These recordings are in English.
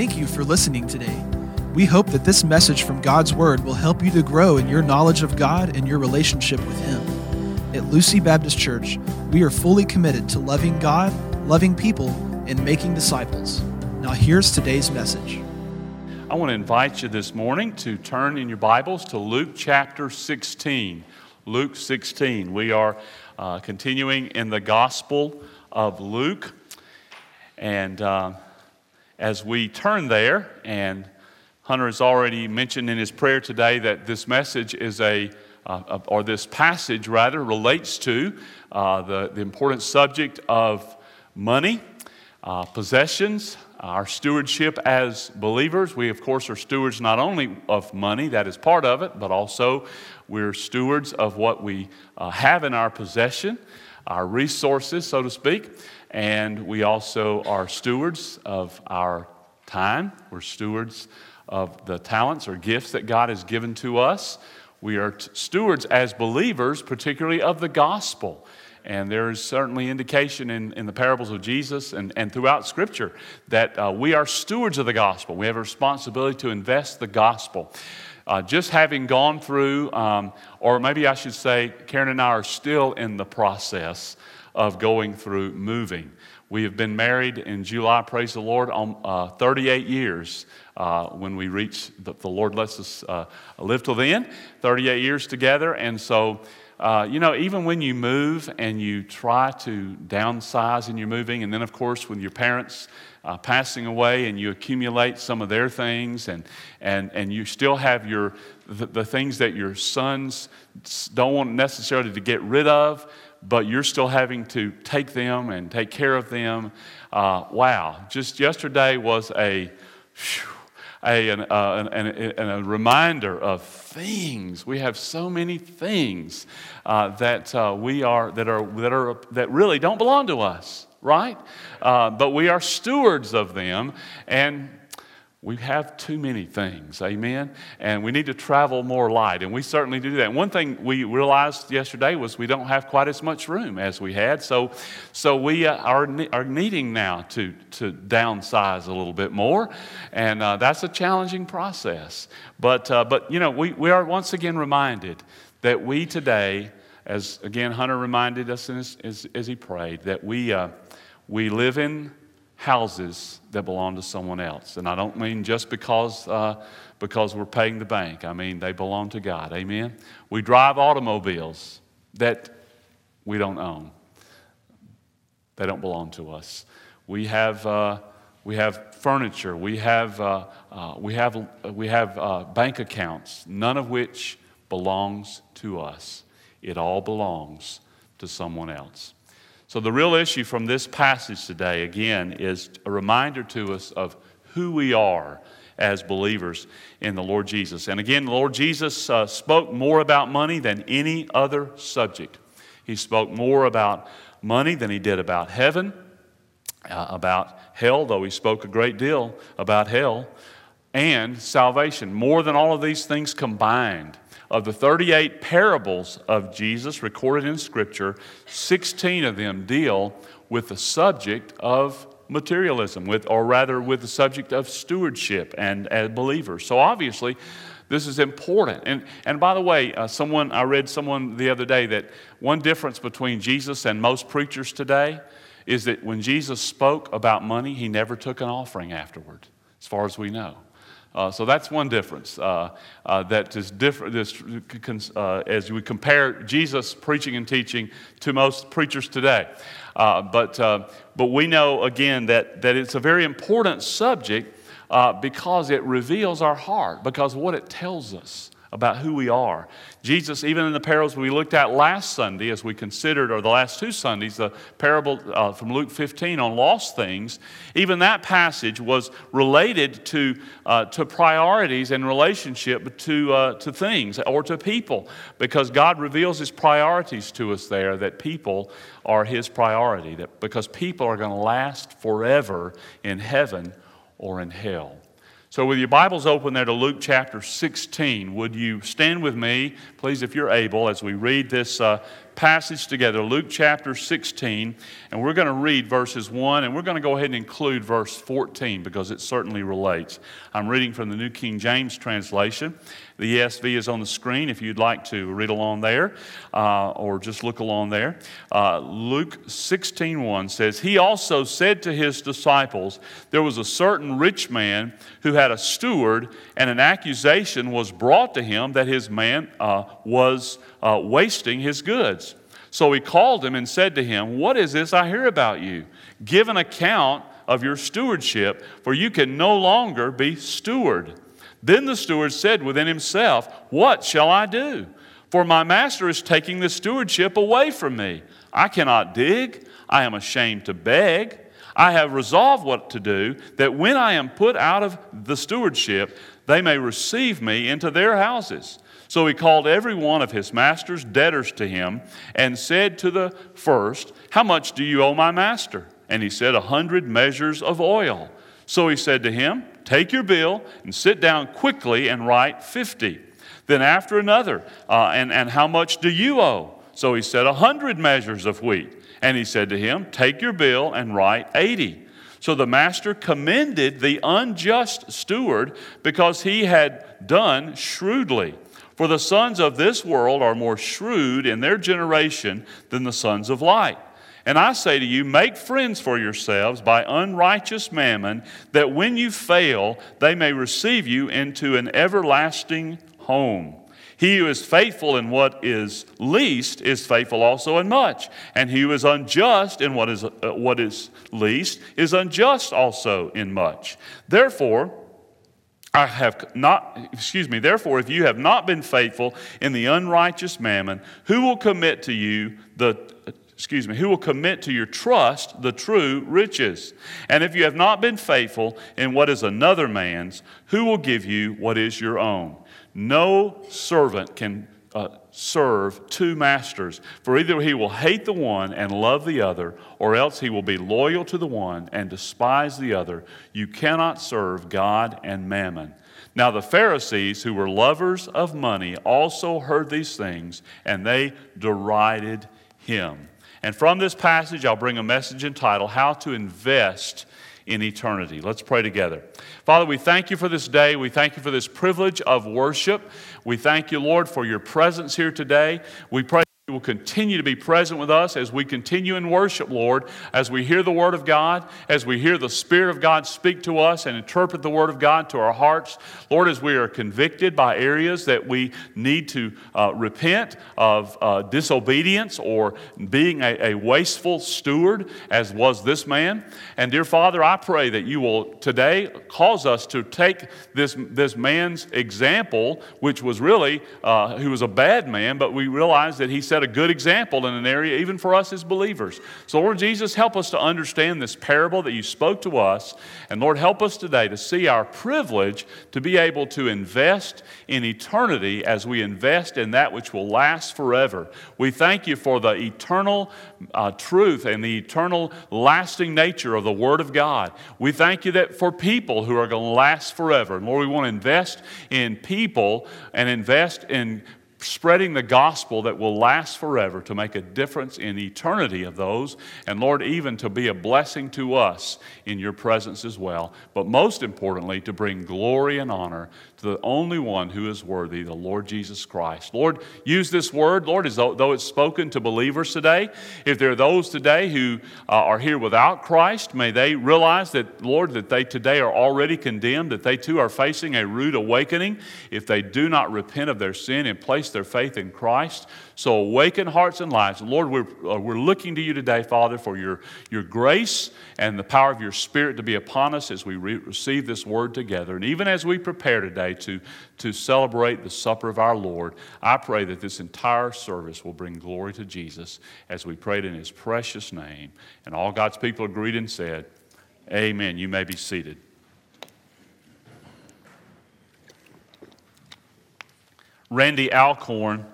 Thank you for listening today. We hope that this message from God's Word will help you to grow in your knowledge of God and your relationship with Him. At Lucy Baptist Church, we are fully committed to loving God, loving people, and making disciples. Now, here's today's message. I want to invite you this morning to turn in your Bibles to Luke chapter 16. Luke 16. We are uh, continuing in the Gospel of Luke. And uh, as we turn there, and Hunter has already mentioned in his prayer today that this message is a, uh, or this passage rather, relates to uh, the, the important subject of money, uh, possessions, our stewardship as believers. We, of course, are stewards not only of money, that is part of it, but also we're stewards of what we uh, have in our possession, our resources, so to speak. And we also are stewards of our time. We're stewards of the talents or gifts that God has given to us. We are t- stewards as believers, particularly of the gospel. And there is certainly indication in, in the parables of Jesus and, and throughout Scripture that uh, we are stewards of the gospel. We have a responsibility to invest the gospel. Uh, just having gone through, um, or maybe I should say, Karen and I are still in the process of going through moving. We have been married in July, praise the Lord, on uh, 38 years. Uh, when we reach, the, the Lord lets us uh, live till the end, 38 years together. And so, uh, you know, even when you move and you try to downsize and you're moving, and then, of course, with your parents uh, passing away and you accumulate some of their things, and, and, and you still have your, the, the things that your sons don't want necessarily to get rid of, but you're still having to take them and take care of them. Uh, wow, just yesterday was a, a, an, uh, an, an, a reminder of things. We have so many things uh, that uh, we are that are that are that really don't belong to us, right? Uh, but we are stewards of them, and we have too many things, amen? And we need to travel more light, and we certainly do that. One thing we realized yesterday was we don't have quite as much room as we had, so, so we uh, are, are needing now to, to downsize a little bit more, and uh, that's a challenging process. But, uh, but you know, we, we are once again reminded that we today, as again Hunter reminded us as, as, as he prayed, that we, uh, we live in houses that belong to someone else. And I don't mean just because, uh, because we're paying the bank. I mean they belong to God. Amen? We drive automobiles that we don't own. They don't belong to us. We have, uh, we have furniture. We have, uh, uh we have, we have uh, bank accounts, none of which belongs to us. It all belongs to someone else. So, the real issue from this passage today, again, is a reminder to us of who we are as believers in the Lord Jesus. And again, the Lord Jesus uh, spoke more about money than any other subject. He spoke more about money than he did about heaven, uh, about hell, though he spoke a great deal about hell, and salvation. More than all of these things combined. Of the 38 parables of Jesus recorded in Scripture, 16 of them deal with the subject of materialism, with, or rather with the subject of stewardship and as believers. So obviously, this is important. And, and by the way, uh, someone, I read someone the other day that one difference between Jesus and most preachers today is that when Jesus spoke about money, he never took an offering afterward, as far as we know. Uh, so that's one difference uh, uh, that is different uh, as we compare Jesus preaching and teaching to most preachers today. Uh, but, uh, but we know again that, that it's a very important subject because it reveals our heart, because what it tells us about who we are. Jesus, even in the parables we looked at last Sunday, as we considered, or the last two Sundays, the parable uh, from Luke 15 on lost things, even that passage was related to, uh, to priorities and relationship to, uh, to things or to people, because God reveals His priorities to us there, that people are His priority, that because people are going to last forever in heaven or in hell. So, with your Bibles open there to Luke chapter 16, would you stand with me, please, if you're able, as we read this uh, passage together, Luke chapter 16, and we're going to read verses 1, and we're going to go ahead and include verse 14 because it certainly relates. I'm reading from the New King James translation. The ESV is on the screen if you'd like to read along there uh, or just look along there. Uh, Luke 16:1 says, He also said to his disciples, There was a certain rich man who had a steward, and an accusation was brought to him that his man uh, was uh, wasting his goods. So he called him and said to him, What is this I hear about you? Give an account of your stewardship, for you can no longer be steward. Then the steward said within himself, What shall I do? For my master is taking the stewardship away from me. I cannot dig. I am ashamed to beg. I have resolved what to do, that when I am put out of the stewardship, they may receive me into their houses. So he called every one of his master's debtors to him and said to the first, How much do you owe my master? And he said, A hundred measures of oil. So he said to him, Take your bill and sit down quickly and write 50. Then after another, uh, and, and how much do you owe? So he said, A hundred measures of wheat. And he said to him, Take your bill and write 80. So the master commended the unjust steward because he had done shrewdly. For the sons of this world are more shrewd in their generation than the sons of light. And I say to you, make friends for yourselves by unrighteous mammon, that when you fail, they may receive you into an everlasting home. He who is faithful in what is least is faithful also in much, and he who is unjust in what is, uh, what is least is unjust also in much. Therefore, I have not, excuse me, therefore, if you have not been faithful in the unrighteous mammon, who will commit to you the excuse me, who will commit to your trust the true riches? And if you have not been faithful in what is another man's, who will give you what is your own? No servant can uh, serve two masters, for either he will hate the one and love the other, or else he will be loyal to the one and despise the other. You cannot serve God and mammon. Now, the Pharisees, who were lovers of money, also heard these things, and they derided him. And from this passage, I'll bring a message entitled How to Invest in Eternity. Let's pray together. Father, we thank you for this day. We thank you for this privilege of worship. We thank you, Lord, for your presence here today. We pray will continue to be present with us as we continue in worship, Lord, as we hear the Word of God, as we hear the Spirit of God speak to us and interpret the Word of God to our hearts. Lord, as we are convicted by areas that we need to uh, repent of uh, disobedience or being a, a wasteful steward, as was this man. And dear Father, I pray that you will today cause us to take this, this man's example, which was really, uh, he was a bad man, but we realize that he said, set a good example in an area, even for us as believers. So, Lord Jesus, help us to understand this parable that you spoke to us. And Lord, help us today to see our privilege to be able to invest in eternity as we invest in that which will last forever. We thank you for the eternal uh, truth and the eternal lasting nature of the Word of God. We thank you that for people who are going to last forever. And Lord, we want to invest in people and invest in spreading the gospel that will last forever to make a difference in eternity of those, and Lord, even to be a blessing to us in your presence as well. But most importantly, to bring glory and honor the only one who is worthy, the Lord Jesus Christ. Lord, use this word, Lord, as though, though it's spoken to believers today. If there are those today who uh, are here without Christ, may they realize that, Lord, that they today are already condemned, that they too are facing a rude awakening if they do not repent of their sin and place their faith in Christ. So awaken hearts and lives. Lord, we're, uh, we're looking to you today, Father, for your, your grace and the power of your Spirit to be upon us as we re- receive this word together. And even as we prepare today to, to celebrate the supper of our Lord, I pray that this entire service will bring glory to Jesus as we prayed in his precious name. And all God's people agreed and said, Amen. You may be seated. Randy Alcorn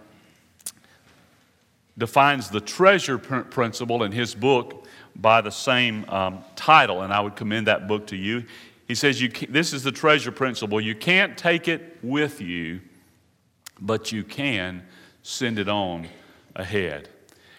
defines the treasure principle in his book by the same um, title, and I would commend that book to you. He says, you This is the treasure principle. You can't take it with you, but you can send it on ahead.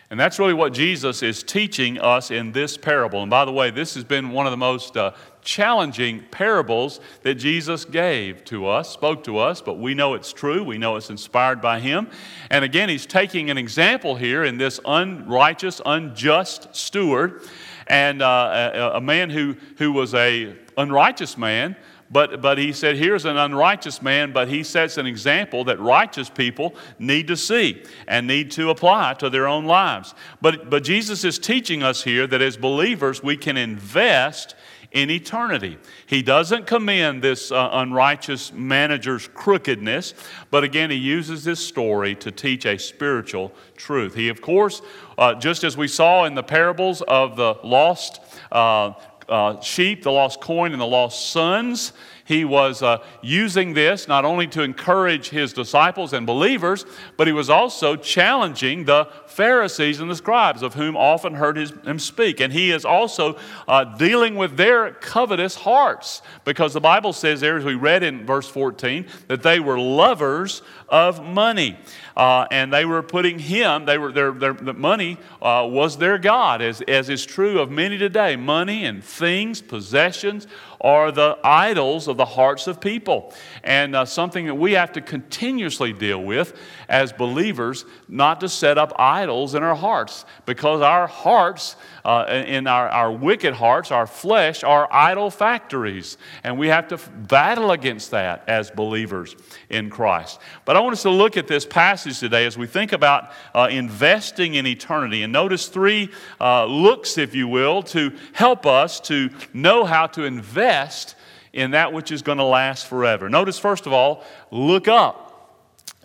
And that's really what Jesus is teaching us in this parable. And by the way, this has been one of the most uh, challenging parables that Jesus gave to us, spoke to us, but we know it's true. We know it's inspired by Him. And again, He's taking an example here in this unrighteous, unjust steward and uh, a, a man who, who was a unrighteous man but, but he said, here's an unrighteous man, but he sets an example that righteous people need to see and need to apply to their own lives. But, but Jesus is teaching us here that as believers, we can invest in eternity. He doesn't commend this uh, unrighteous manager's crookedness, but again, he uses this story to teach a spiritual truth. He, of course, uh, just as we saw in the parables of the lost uh, uh, sheep, the lost coin, and the lost sons. He was uh, using this not only to encourage his disciples and believers, but he was also challenging the Pharisees and the scribes, of whom often heard his, him speak. And he is also uh, dealing with their covetous hearts, because the Bible says there, as we read in verse 14, that they were lovers of money. Uh, and they were putting him, they were, their, their, the money uh, was their God, as, as is true of many today. Money and things, possessions, are the idols of the hearts of people. And uh, something that we have to continuously deal with as believers, not to set up idols in our hearts, because our hearts, uh, in our, our wicked hearts, our flesh, are idol factories. And we have to battle against that as believers in Christ. But I want us to look at this passage today as we think about uh, investing in eternity. And notice three uh, looks, if you will, to help us to know how to invest in that which is going to last forever. Notice, first of all, look up.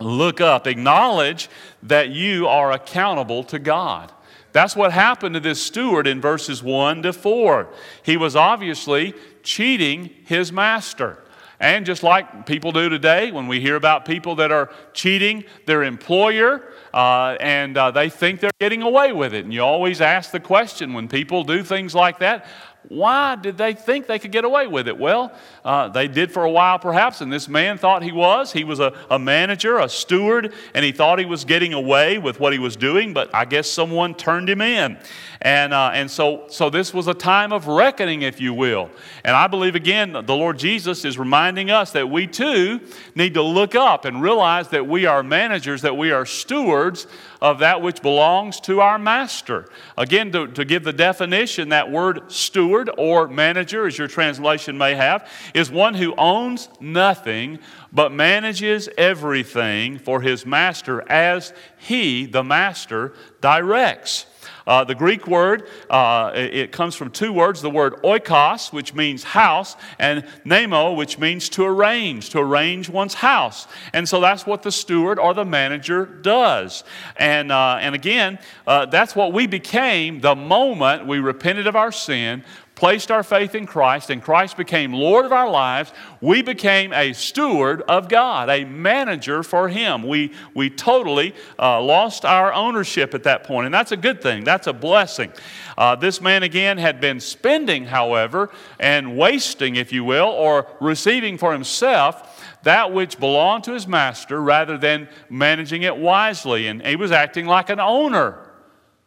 Look up. Acknowledge that you are accountable to God. That's what happened to this steward in verses 1 to 4. He was obviously cheating his master. And just like people do today, when we hear about people that are cheating their employer uh, and uh, they think they're getting away with it, and you always ask the question when people do things like that why did they think they could get away with it? Well, uh, they did for a while perhaps, and this man thought he was. He was a, a manager, a steward, and he thought he was getting away with what he was doing, but I guess someone turned him in. And, uh, and so, so this was a time of reckoning, if you will. And I believe, again, the Lord Jesus is reminding us that we too need to look up and realize that we are managers, that we are stewards of that which belongs to our master. Again, to, to give the definition, that word steward or manager, as your translation may have, is one who owns nothing but manages everything for his master as he, the master, directs. Uh, the Greek word, uh, it comes from two words the word oikos, which means house, and nemo, which means to arrange, to arrange one's house. And so that's what the steward or the manager does. And, uh, and again, uh, that's what we became the moment we repented of our sin, placed our faith in Christ and Christ became Lord of our lives, we became a steward of God, a manager for Him. We, we totally uh, lost our ownership at that point, and that's a good thing. That's a blessing. Uh, this man again had been spending, however, and wasting, if you will, or receiving for himself that which belonged to his master rather than managing it wisely. And he was acting like an owner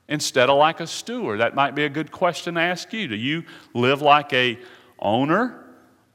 instead of like a steward? That might be a good question to ask you. Do you live like a owner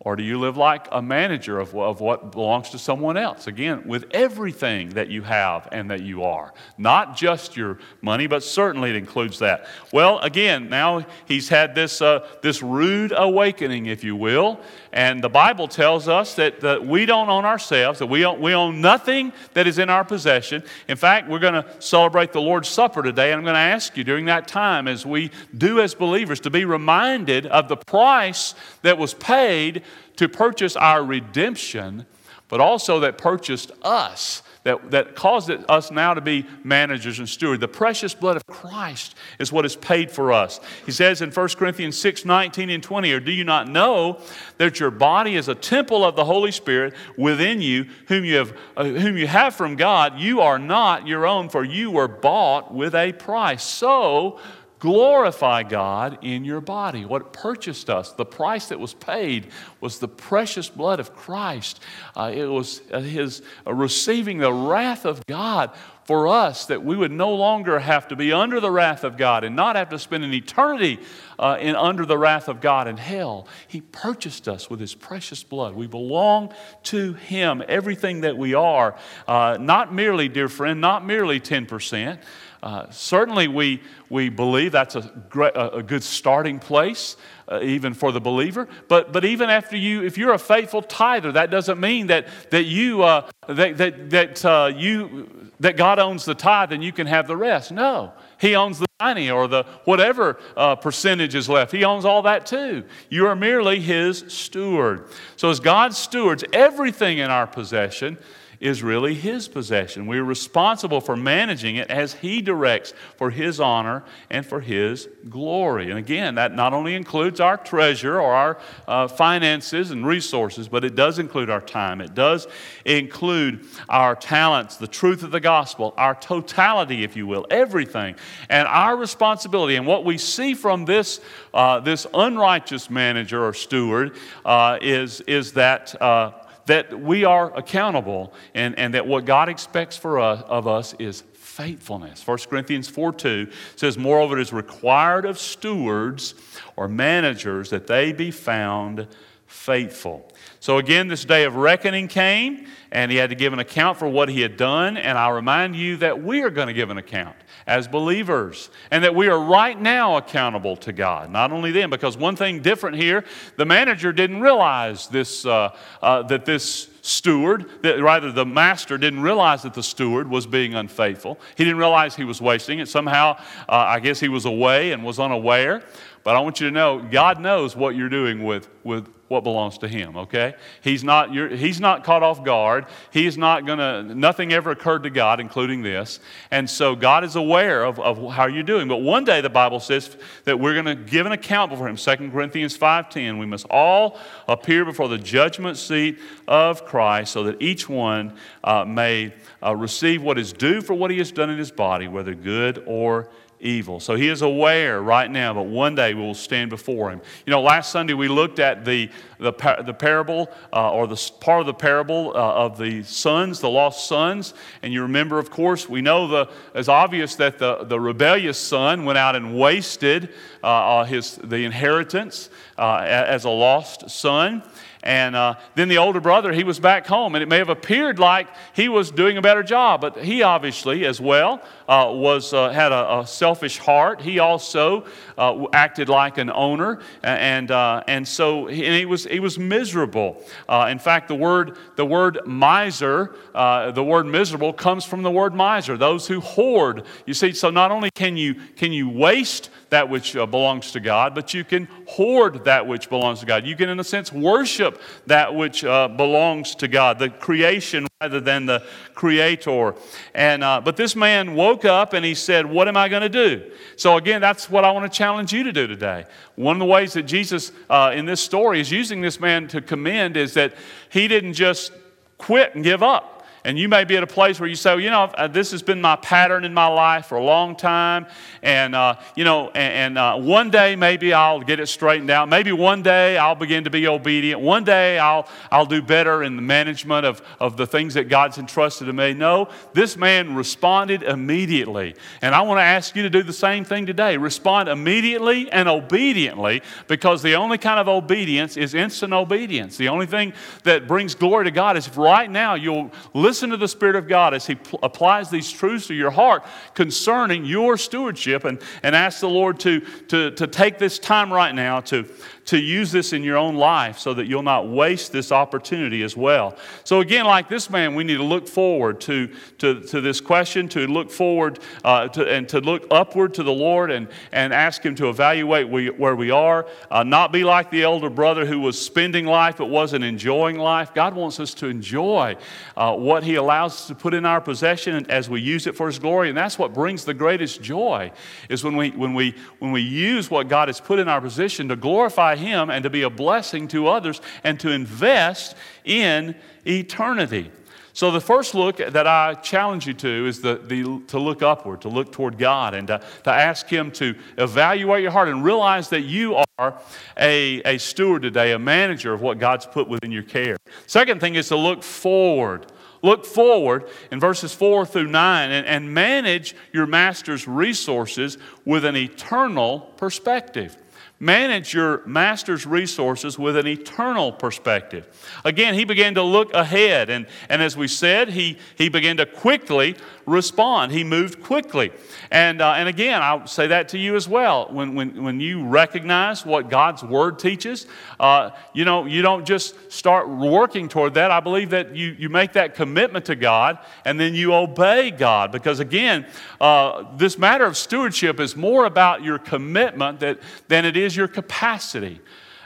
or do you live like a manager of, of what belongs to someone else? Again, with everything that you have and that you are. Not just your money, but certainly it includes that. Well, again, now he's had this, uh, this rude awakening, if you will. And the Bible tells us that, that we don't own ourselves, that we own, we own nothing that is in our possession. In fact, we're going to celebrate the Lord's Supper today, and I'm going to ask you during that time, as we do as believers, to be reminded of the price that was paid to purchase our redemption, but also that purchased us that, that caused us now to be managers and stewards. The precious blood of Christ is what is paid for us. He says in 1 Corinthians 6 19 and 20, Or do you not know that your body is a temple of the Holy Spirit within you, whom you have, uh, whom you have from God? You are not your own, for you were bought with a price. So, glorify God in your body. What purchased us, the price that was paid, was the precious blood of Christ. Uh, it was uh, His uh, receiving the wrath of God for us that we would no longer have to be under the wrath of God and not have to spend an eternity uh, in under the wrath of God in hell. He purchased us with His precious blood. We belong to Him, everything that we are. Uh, not merely, dear friend, not merely 10%. Uh, certainly, we, we believe that's a, great, a good starting place, uh, even for the believer. But, but even after you, if you're a faithful tither, that doesn't mean that, that, you, uh, that, that, that, uh, you, that God owns the tithe and you can have the rest. No, He owns the 90 or the whatever uh, percentage is left. He owns all that too. You are merely His steward. So, as God's stewards, everything in our possession is really His possession. We're responsible for managing it as He directs for His honor and for His glory. And again, that not only includes our treasure or our uh, finances and resources, but it does include our time. It does include our talents, the truth of the gospel, our totality, if you will, everything. And our responsibility and what we see from this, uh, this unrighteous manager or steward uh, is, is that uh, that we are accountable and, and that what God expects for us, of us is faithfulness. 1 Corinthians 4 2 says, Moreover, it is required of stewards or managers that they be found faithful. So again, this day of reckoning came, and he had to give an account for what he had done. And I remind you that we are going to give an account as believers, and that we are right now accountable to God. Not only then, because one thing different here, the manager didn't realize this, uh, uh, that this steward, that rather the master didn't realize that the steward was being unfaithful. He didn't realize he was wasting it. Somehow, uh, I guess he was away and was unaware. But I want you to know, God knows what you're doing with, with what belongs to him, okay? He's not, he's not caught off guard. He's not going to, nothing ever occurred to God, including this. And so God is aware of, of how you're doing. But one day the Bible says that we're going to give an account before him. 2 Corinthians 5.10, we must all appear before the judgment seat of Christ so that each one uh, may uh, receive what is due for what he has done in his body, whether good or evil. So he is aware right now, but one day we will stand before him. You know, last Sunday we looked at the, the, the parable, uh, or the part of the parable uh, of the sons, the lost sons. And you remember, of course, we know the, it's obvious that the, the rebellious son went out and wasted uh, uh his, the inheritance uh, as a lost son. And uh, then the older brother, he was back home, and it may have appeared like he was doing a better job, but he obviously, as well, uh, was, uh, had a, a, selfish heart. He also uh, acted like an owner, and, uh, and so he, and he, was, he was miserable. Uh, in fact, the word, the word miser, the word miserable comes from the word miser, those who hoard. You see, so not only can you, can you waste that which belongs to God, but you can hoard that which belongs to God. You can, in a sense, worship that which uh, belongs to God, the creation rather than the creator. And, uh, but this man woke up and he said, What am I going to do? So, again, that's what I want to challenge you to do today. One of the ways that Jesus uh, in this story is using this man to commend is that he didn't just quit and give up. And you may be at a place where you say, well, you know, uh, this has been my pattern in my life for a long time. And, uh, you know, and, and uh, one day maybe I'll get it straightened out. Maybe one day I'll begin to be obedient. One day I'll, I'll do better in the management of, of the things that God's entrusted to me. No, this man responded immediately. And I want to ask you to do the same thing today. Respond immediately and obediently because the only kind of obedience is instant obedience. The only thing that brings glory to God is if right now you'll listen listen to the Spirit of God as He pl- applies these truths to your heart concerning your stewardship and, and ask the Lord to, to, to take this time right now to, to use this in your own life so that you'll not waste this opportunity as well. So, again, like this man, we need to look forward to, to, to this question, to look forward uh, to, and to look upward to the Lord and, and ask Him to evaluate we, where we are, uh, not be like the elder brother who was spending life but wasn't enjoying life. God wants us to enjoy uh, what He allows us to put in our possession as we use it for His glory, and that's what brings the greatest joy, is when we, when we, when we use what God has put in our position to glorify him and to be a blessing to others and to invest in eternity. So, the first look that I challenge you to is the, the, to look upward, to look toward God, and to, to ask Him to evaluate your heart and realize that you are a, a steward today, a manager of what God's put within your care. Second thing is to look forward. Look forward in verses 4 through 9 and, and manage your master's resources with an eternal perspective. Manage your master's resources with an eternal perspective. Again, he began to look ahead, and, and as we said, he, he began to quickly respond. He moved quickly. And, uh, and again, I'll say that to you as well. When, when, when you recognize what God's Word teaches, uh, you know, you don't just start working toward that. I believe that you, you make that commitment to God and then you obey God. Because again, uh, this matter of stewardship is more about your commitment that, than it is is your capacity.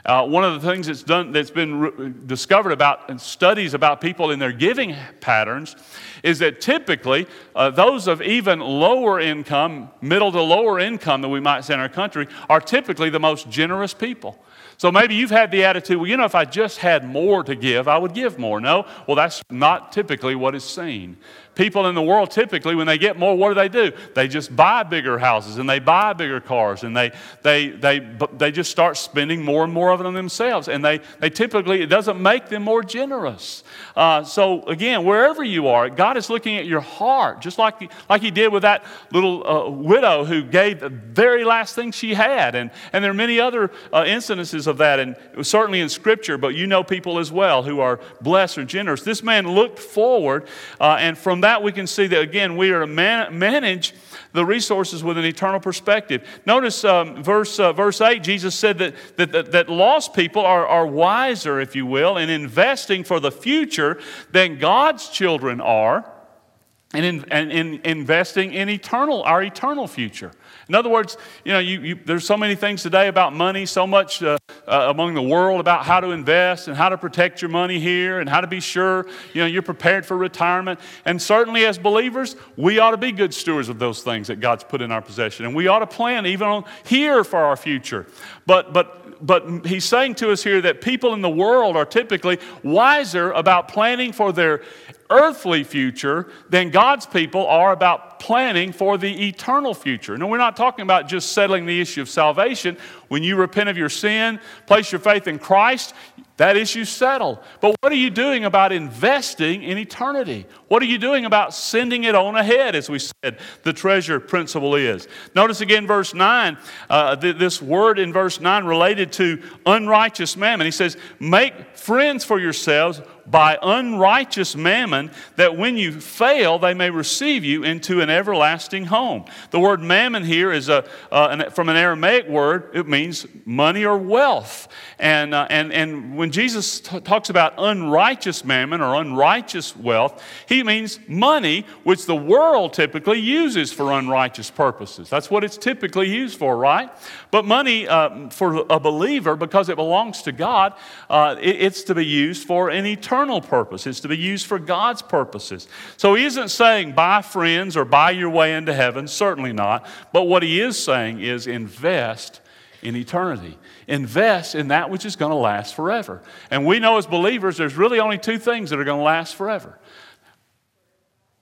Uh, one of the things that's, done, that's been re- discovered about studies about people in their giving patterns is that typically uh, those of even lower income, middle to lower income that we might say in our country, are typically the most generous people. So maybe you've had the attitude, well, you know, if I just had more to give, I would give more. No, well, that's not typically what is seen people in the world typically, when they get more, what do they do? They just buy bigger houses and they buy bigger cars and they, they, they, they just start spending more and more of it on themselves. And they, they typically, it doesn't make them more generous. Uh, so again, wherever you are, God is looking at your heart, just like, like He did with that little uh, widow who gave the very last thing she had. And, and there are many other uh, incidences of that, and certainly in Scripture, but you know people as well who are blessed or generous. This man looked forward, uh, and from that, we can see that again, we are to man- manage the resources with an eternal perspective. Notice um, verse, uh, verse 8, Jesus said that, that, that, that lost people are, are wiser, if you will, in investing for the future than God's children are and in, and in investing in eternal, our eternal future. In other words, you know, you, you, there's so many things today about money, so much uh, uh, among the world about how to invest and how to protect your money here and how to be sure, you know, you're prepared for retirement. And certainly as believers, we ought to be good stewards of those things that God's put in our possession. And we ought to plan even on here for our future. But, but, but he's saying to us here that people in the world are typically wiser about planning for their earthly future than God's people are about planning for the eternal future. No, we're not talking about just settling the issue of salvation. When you repent of your sin, place your faith in Christ, that issue's settled. But what are you doing about investing in eternity? What are you doing about sending it on ahead, as we said the treasure principle is? Notice again verse 9, uh, th- this word in verse 9 related to unrighteous mammon. He says, Make friends for yourselves by unrighteous mammon, that when you fail, they may receive you into an everlasting home. The word mammon here is a, uh, an, from an Aramaic word, it means money or wealth. And, uh, and, and when Jesus t- talks about unrighteous mammon or unrighteous wealth, he means money, which the world typically uses for unrighteous purposes. That's what it's typically used for, right? But money uh, for a believer, because it belongs to God, uh, it, it's to be used for an eternal purpose. It's to be used for God's purposes. So he isn't saying buy friends or buy your way into heaven, certainly not. But what he is saying is invest in eternity. Invest in that which is going to last forever. And we know as believers, there's really only two things that are going to last forever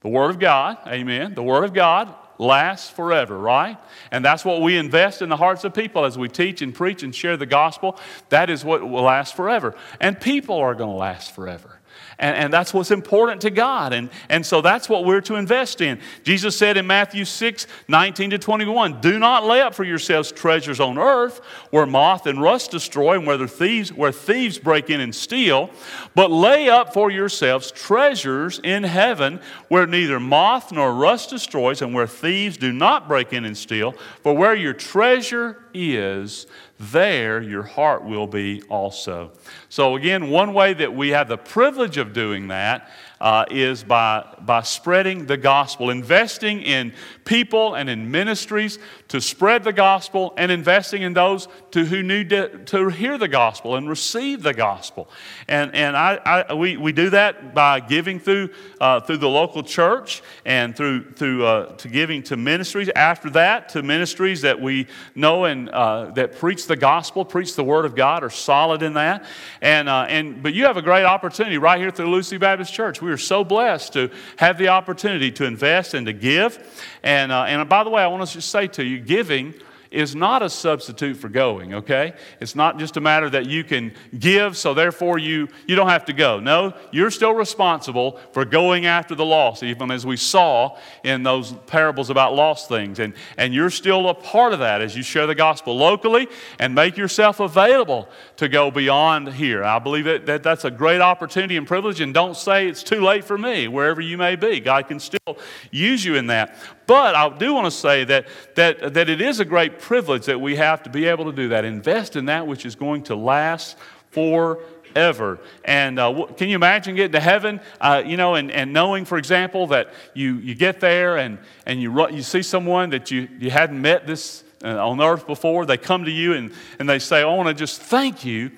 the Word of God, amen. The Word of God lasts forever, right? And that's what we invest in the hearts of people as we teach and preach and share the gospel. That is what will last forever. And people are going to last forever. And, and, that's what's important to God. And, and so that's what we're to invest in. Jesus said in Matthew 6 19 to 21, Do not lay up for yourselves treasures on earth where moth and rust destroy and where, thieves, where thieves break in and steal, but lay up for yourselves treasures in heaven where neither moth nor rust destroys and where thieves do not break in and steal. For where your treasure is, there your heart will be also. So, again, one way that we have the privilege of doing that uh, is by, by spreading the gospel, investing in people and in ministries to spread the gospel, and investing in those to, who need to, to hear the gospel and receive the gospel. And, and I, I we, we do that by giving through, uh, through the local church and through, through uh, to giving to ministries. After that, to ministries that we know and uh, that preach the gospel, preach the word of God, are solid in that. And, uh, and, but you have a great opportunity right here through Lucy Baptist Church. We we're so blessed to have the opportunity to invest and to give. And, uh, and by the way, I want to just say to you, giving is not a substitute for going, okay? It's not just a matter that you can give, so therefore you, you don't have to go. No, you're still responsible for going after the lost, even as we saw in those parables about lost things. And, and you're still a part of that as you share the gospel locally and make yourself available to go beyond here. I believe that, that that's a great opportunity and privilege, and don't say it's too late for me, wherever you may be. God can still use you in that. But I do want to say that, that, that it is a great privilege that we have to be able to do that. Invest in that which is going to last forever. And uh, can you imagine getting to heaven, uh, you know, and, and knowing, for example, that you, you get there and, and you, you see someone that you, you hadn't met this uh, on earth before. They come to you and, and they say, I want to just thank you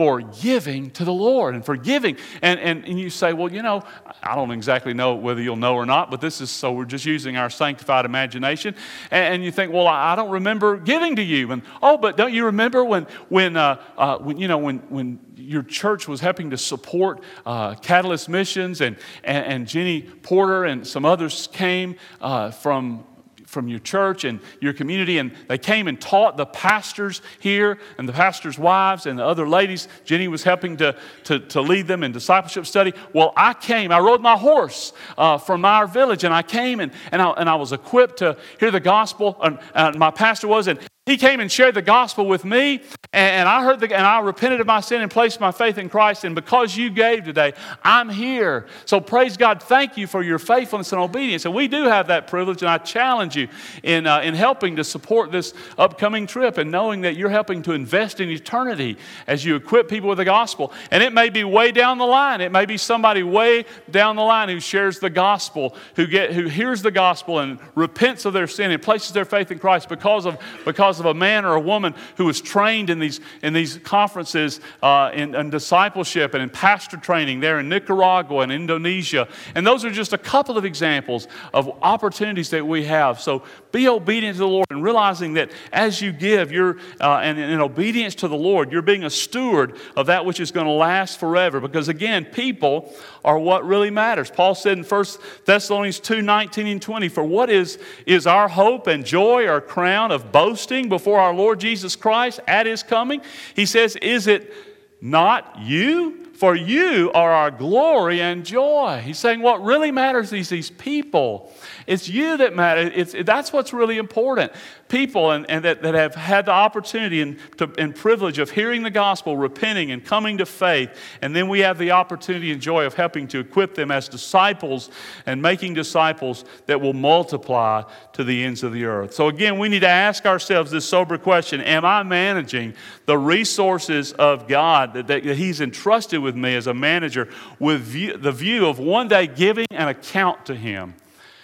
for giving to the Lord and for giving. And, and, and you say, well, you know, I don't exactly know whether you'll know or not, but this is so we're just using our sanctified imagination. And, and you think, well, I, I, don't remember giving to you. And oh, but don't you remember when, when, uh, uh, when you know, when, when your church was helping to support uh, Catalyst Missions and, and, and, Jenny Porter and some others came uh, from from your church and your community, and they came and taught the pastors here and the pastors' wives and the other ladies. Jenny was helping to, to, to lead them in discipleship study. Well, I came, I rode my horse uh, from our village, and I came and, and, I, and I was equipped to hear the gospel, and, and my pastor was, and he came and shared the gospel with me, and I heard the, and I repented of my sin and placed my faith in Christ. And because you gave today, I'm here. So praise God. Thank you for your faithfulness and obedience. And we do have that privilege, and I challenge you in, uh, in helping to support this upcoming trip and knowing that you're helping to invest in eternity as you equip people with the gospel. And it may be way down the line. It may be somebody way down the line who shares the gospel, who get who hears the gospel and repents of their sin and places their faith in Christ because of because of a man or a woman who was trained in these, in these conferences uh, in, in discipleship and in pastor training there in Nicaragua and Indonesia. And those are just a couple of examples of opportunities that we have. So be obedient to the Lord and realizing that as you give, you're, uh, and in obedience to the Lord, you're being a steward of that which is going to last forever. Because again, people are what really matters. Paul said in 1 Thessalonians 2 19 and 20, For what is, is our hope and joy, our crown of boasting before our Lord Jesus Christ at his coming? He says, Is it not you? For you are our glory and joy. He's saying what really matters is these people it's you that matters. It's, that's what's really important. People and, and that, that have had the opportunity and, to, and privilege of hearing the gospel, repenting, and coming to faith. And then we have the opportunity and joy of helping to equip them as disciples and making disciples that will multiply to the ends of the earth. So, again, we need to ask ourselves this sober question Am I managing the resources of God that, that He's entrusted with me as a manager with view, the view of one day giving an account to Him?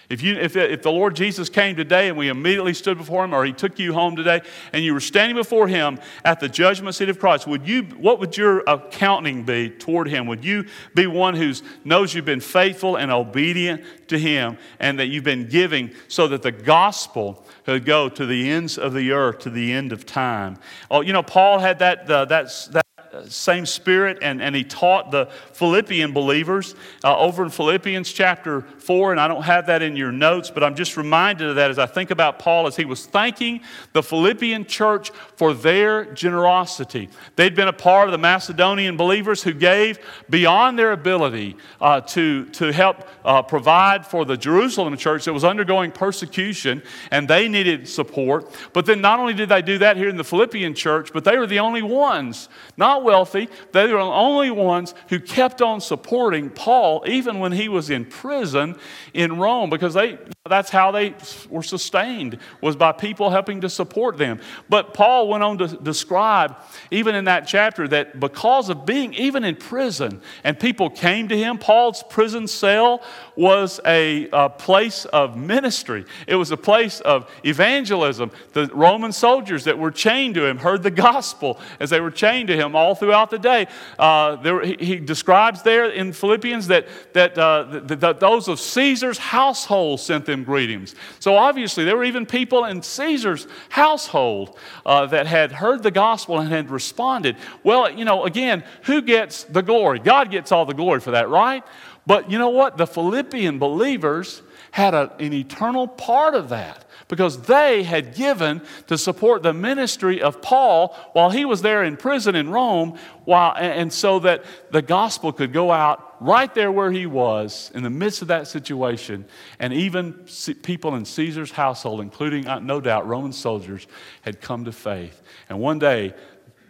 If, you, if, if the Lord Jesus came today and we immediately stood before him, or he took you home today and you were standing before him at the judgment seat of Christ, would you, what would your accounting be toward him? Would you be one who knows you've been faithful and obedient to him and that you've been giving so that the gospel could go to the ends of the earth, to the end of time? Oh, you know, Paul had that, uh, that, that same spirit, and, and he taught the Philippian believers uh, over in Philippians chapter 4. And I don't have that in your notes, but I'm just reminded of that as I think about Paul as he was thanking the Philippian church for their generosity. They'd been a part of the Macedonian believers who gave beyond their ability uh, to, to help uh, provide for the Jerusalem church that was undergoing persecution, and they needed support. But then not only did they do that here in the Philippian church, but they were the only ones, not wealthy. They were the only ones who kept on supporting Paul even when he was in prison in Rome because they, that's how they were sustained was by people helping to support them. But Paul went on to describe even in that chapter that because of being even in prison and people came to him, Paul's prison cell was a, a place of ministry. It was a place of evangelism. The Roman soldiers that were chained to him heard the gospel as they were chained to him all throughout the day. Uh, there, he, he, describes there in Philippians that, that, uh, that those of Caesar's household sent them greetings. So obviously, there were even people in Caesar's household uh, that had heard the gospel and had responded. Well, you know, again, who gets the glory? God gets all the glory for that, right? But you know what? The Philippian believers had a, an eternal part of that because they had given to support the ministry of Paul while he was there in prison in Rome, while, and so that the gospel could go out right there where he was in the midst of that situation. And even people in Caesar's household, including, uh, no doubt, Roman soldiers, had come to faith. And one day,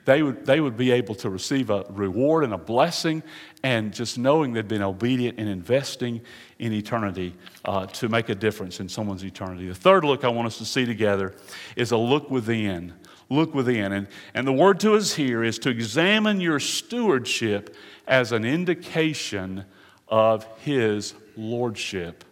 they would, they would be able to receive a reward and a blessing, and just knowing they'd been obedient and investing in eternity uh, to make a difference in someone's eternity. The third look I want us to see together is a look within. Look within. And, and the word to us here is to examine your stewardship as an indication of His lordship.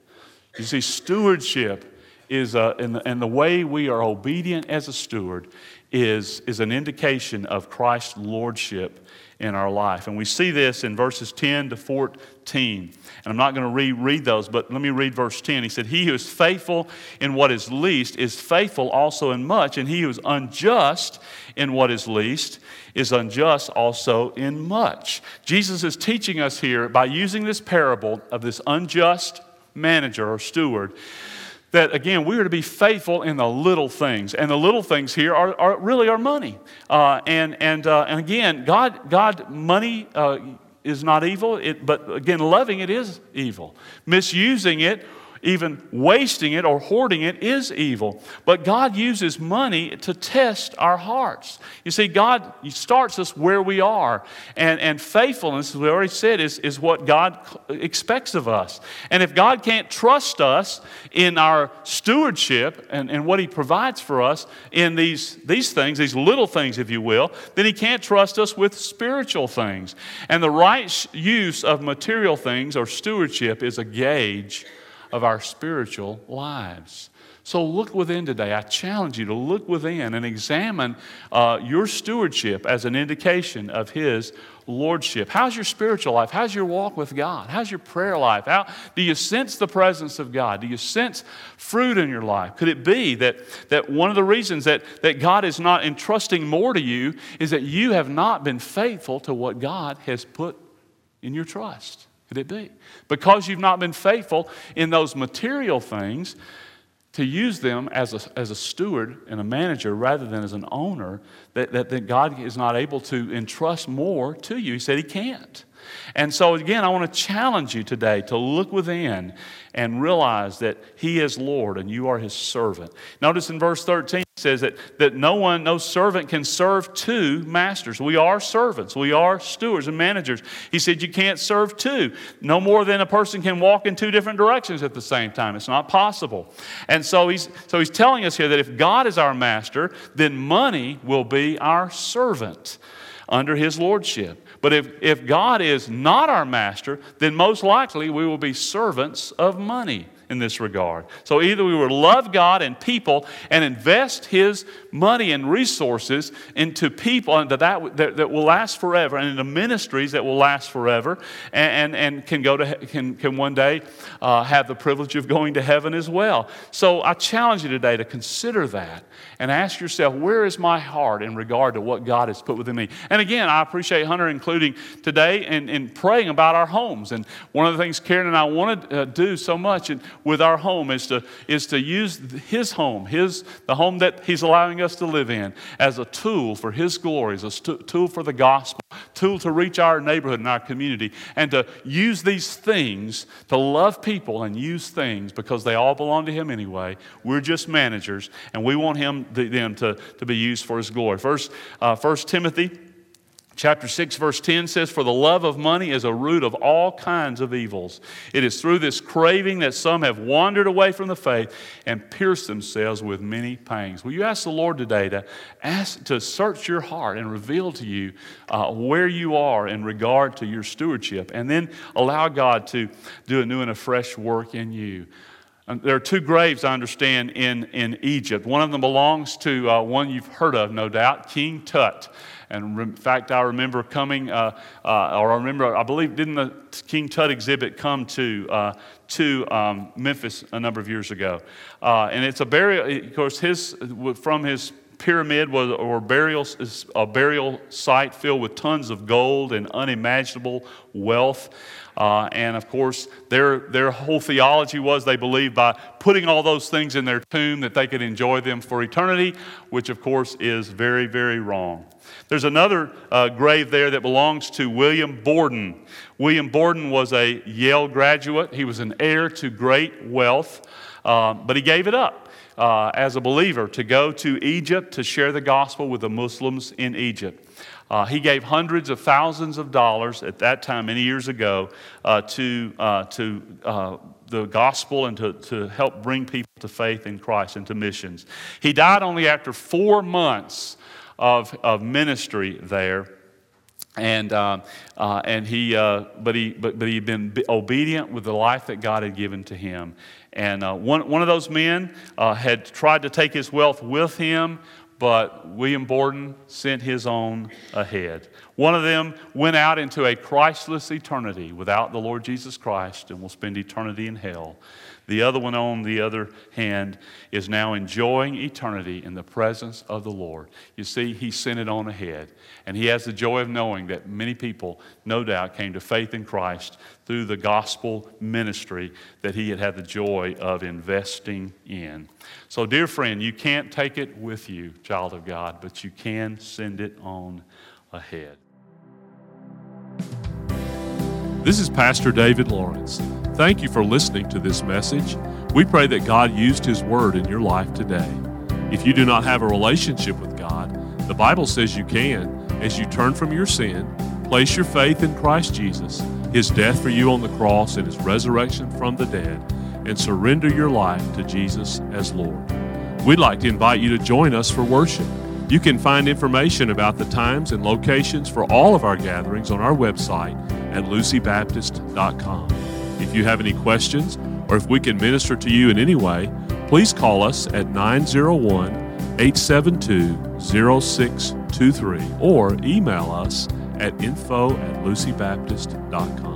You see, stewardship is, a, and, the, and the way we are obedient as a steward is, is an indication of Christ's lordship in our life. And we see this in verses 10 to 14. And I'm not going to reread those, but let me read verse 10. He said, He who is faithful in what is least is faithful also in much, and he who is unjust in what is least is unjust also in much. Jesus is teaching us here by using this parable of this unjust manager or steward that again we are to be faithful in the little things. And the little things here are, are really our money. Uh, and, and, uh, and again god, god money uh, is not evil. It, but again loving it is evil. Misusing it even wasting it or hoarding it is evil. But God uses money to test our hearts. You see, God starts us where we are. And, and faithfulness, as we already said, is, is what God expects of us. And if God can't trust us in our stewardship and, and what He provides for us in these, these things, these little things, if you will, then He can't trust us with spiritual things. And the right use of material things or stewardship is a gauge of our spiritual lives. So look within today. I challenge you to look within and examine uh, your stewardship as an indication of His lordship. How's your spiritual life? How's your walk with God? How's your prayer life? How do you sense the presence of God? Do you sense fruit in your life? Could it be that, that one of the reasons that, that God is not entrusting more to you is that you have not been faithful to what God has put in your trust? Could it be? Because you've not been faithful in those material things to use them as a, as a steward and a manager rather than as an owner, that, that, that God is not able to entrust more to you. He said he can't. And so, again, I want to challenge you today to look within and realize that He is Lord and you are His servant. Notice in verse 13, it says that, that no one, no servant can serve two masters. We are servants, we are stewards and managers. He said you can't serve two. No more than a person can walk in two different directions at the same time. It's not possible. And so he's, so he's telling us here that if God is our master, then money will be our servant under His lordship. But if, if God is not our master, then most likely we will be servants of money in this regard. So either we will love God and people and invest His money and resources into people and that, that, that will last forever and into ministries that will last forever and, and, and can, go to, can, can one day uh, have the privilege of going to heaven as well. So I challenge you today to consider that and ask yourself, where is my heart in regard to what God has put within me? And again, I appreciate Hunter including today in, in praying about our homes. And one of the things Karen and I want to uh, do so much in, with our home is to, is to use his home, his, the home that he's allowing us to live in, as a tool for his glory, as a st- tool for the gospel, tool to reach our neighborhood and our community, and to use these things to love people and use things because they all belong to him anyway. We're just managers, and we want him them to, to be used for his glory. First, uh, First Timothy Chapter 6, verse 10 says, For the love of money is a root of all kinds of evils. It is through this craving that some have wandered away from the faith and pierced themselves with many pangs. Will you ask the Lord today to, ask, to search your heart and reveal to you uh, where you are in regard to your stewardship, and then allow God to do a new and a fresh work in you? There are two graves, I understand, in, in Egypt. One of them belongs to uh, one you've heard of, no doubt, King Tut. And in fact, I remember coming, uh, uh, or I remember, I believe, didn't the King Tut exhibit come to, uh, to um, Memphis a number of years ago? Uh, and it's a burial, of course, his, from his pyramid was or burial, a burial site filled with tons of gold and unimaginable wealth. Uh, and of course, their, their whole theology was they believed by putting all those things in their tomb that they could enjoy them for eternity, which of course is very, very wrong. There's another uh, grave there that belongs to William Borden. William Borden was a Yale graduate, he was an heir to great wealth, uh, but he gave it up. Uh, as a believer, to go to Egypt to share the gospel with the Muslims in Egypt. Uh, he gave hundreds of thousands of dollars at that time, many years ago, uh, to, uh, to uh, the gospel and to, to help bring people to faith in Christ and to missions. He died only after four months of, of ministry there. And, uh, uh, and he, but, he, but, but he'd been obedient with the life that God had given to him. And one, one of those men had tried to take his wealth with him, but William Borden sent his own ahead. One of them went out into a Christless eternity without the Lord Jesus Christ and will spend eternity in hell. The other one, on the other hand, is now enjoying eternity in the presence of the Lord. You see, he sent it on ahead. And he has the joy of knowing that many people, no doubt, came to faith in Christ through the gospel ministry that he had had the joy of investing in. So, dear friend, you can't take it with you, child of God, but you can send it on ahead. This is Pastor David Lawrence. Thank you for listening to this message. We pray that God used His Word in your life today. If you do not have a relationship with God, the Bible says you can as you turn from your sin, place your faith in Christ Jesus, His death for you on the cross, and His resurrection from the dead, and surrender your life to Jesus as Lord. We'd like to invite you to join us for worship. You can find information about the times and locations for all of our gatherings on our website at lucybaptist.com. If you have any questions or if we can minister to you in any way, please call us at 901 872 0623 or email us at info at lucybaptist.com.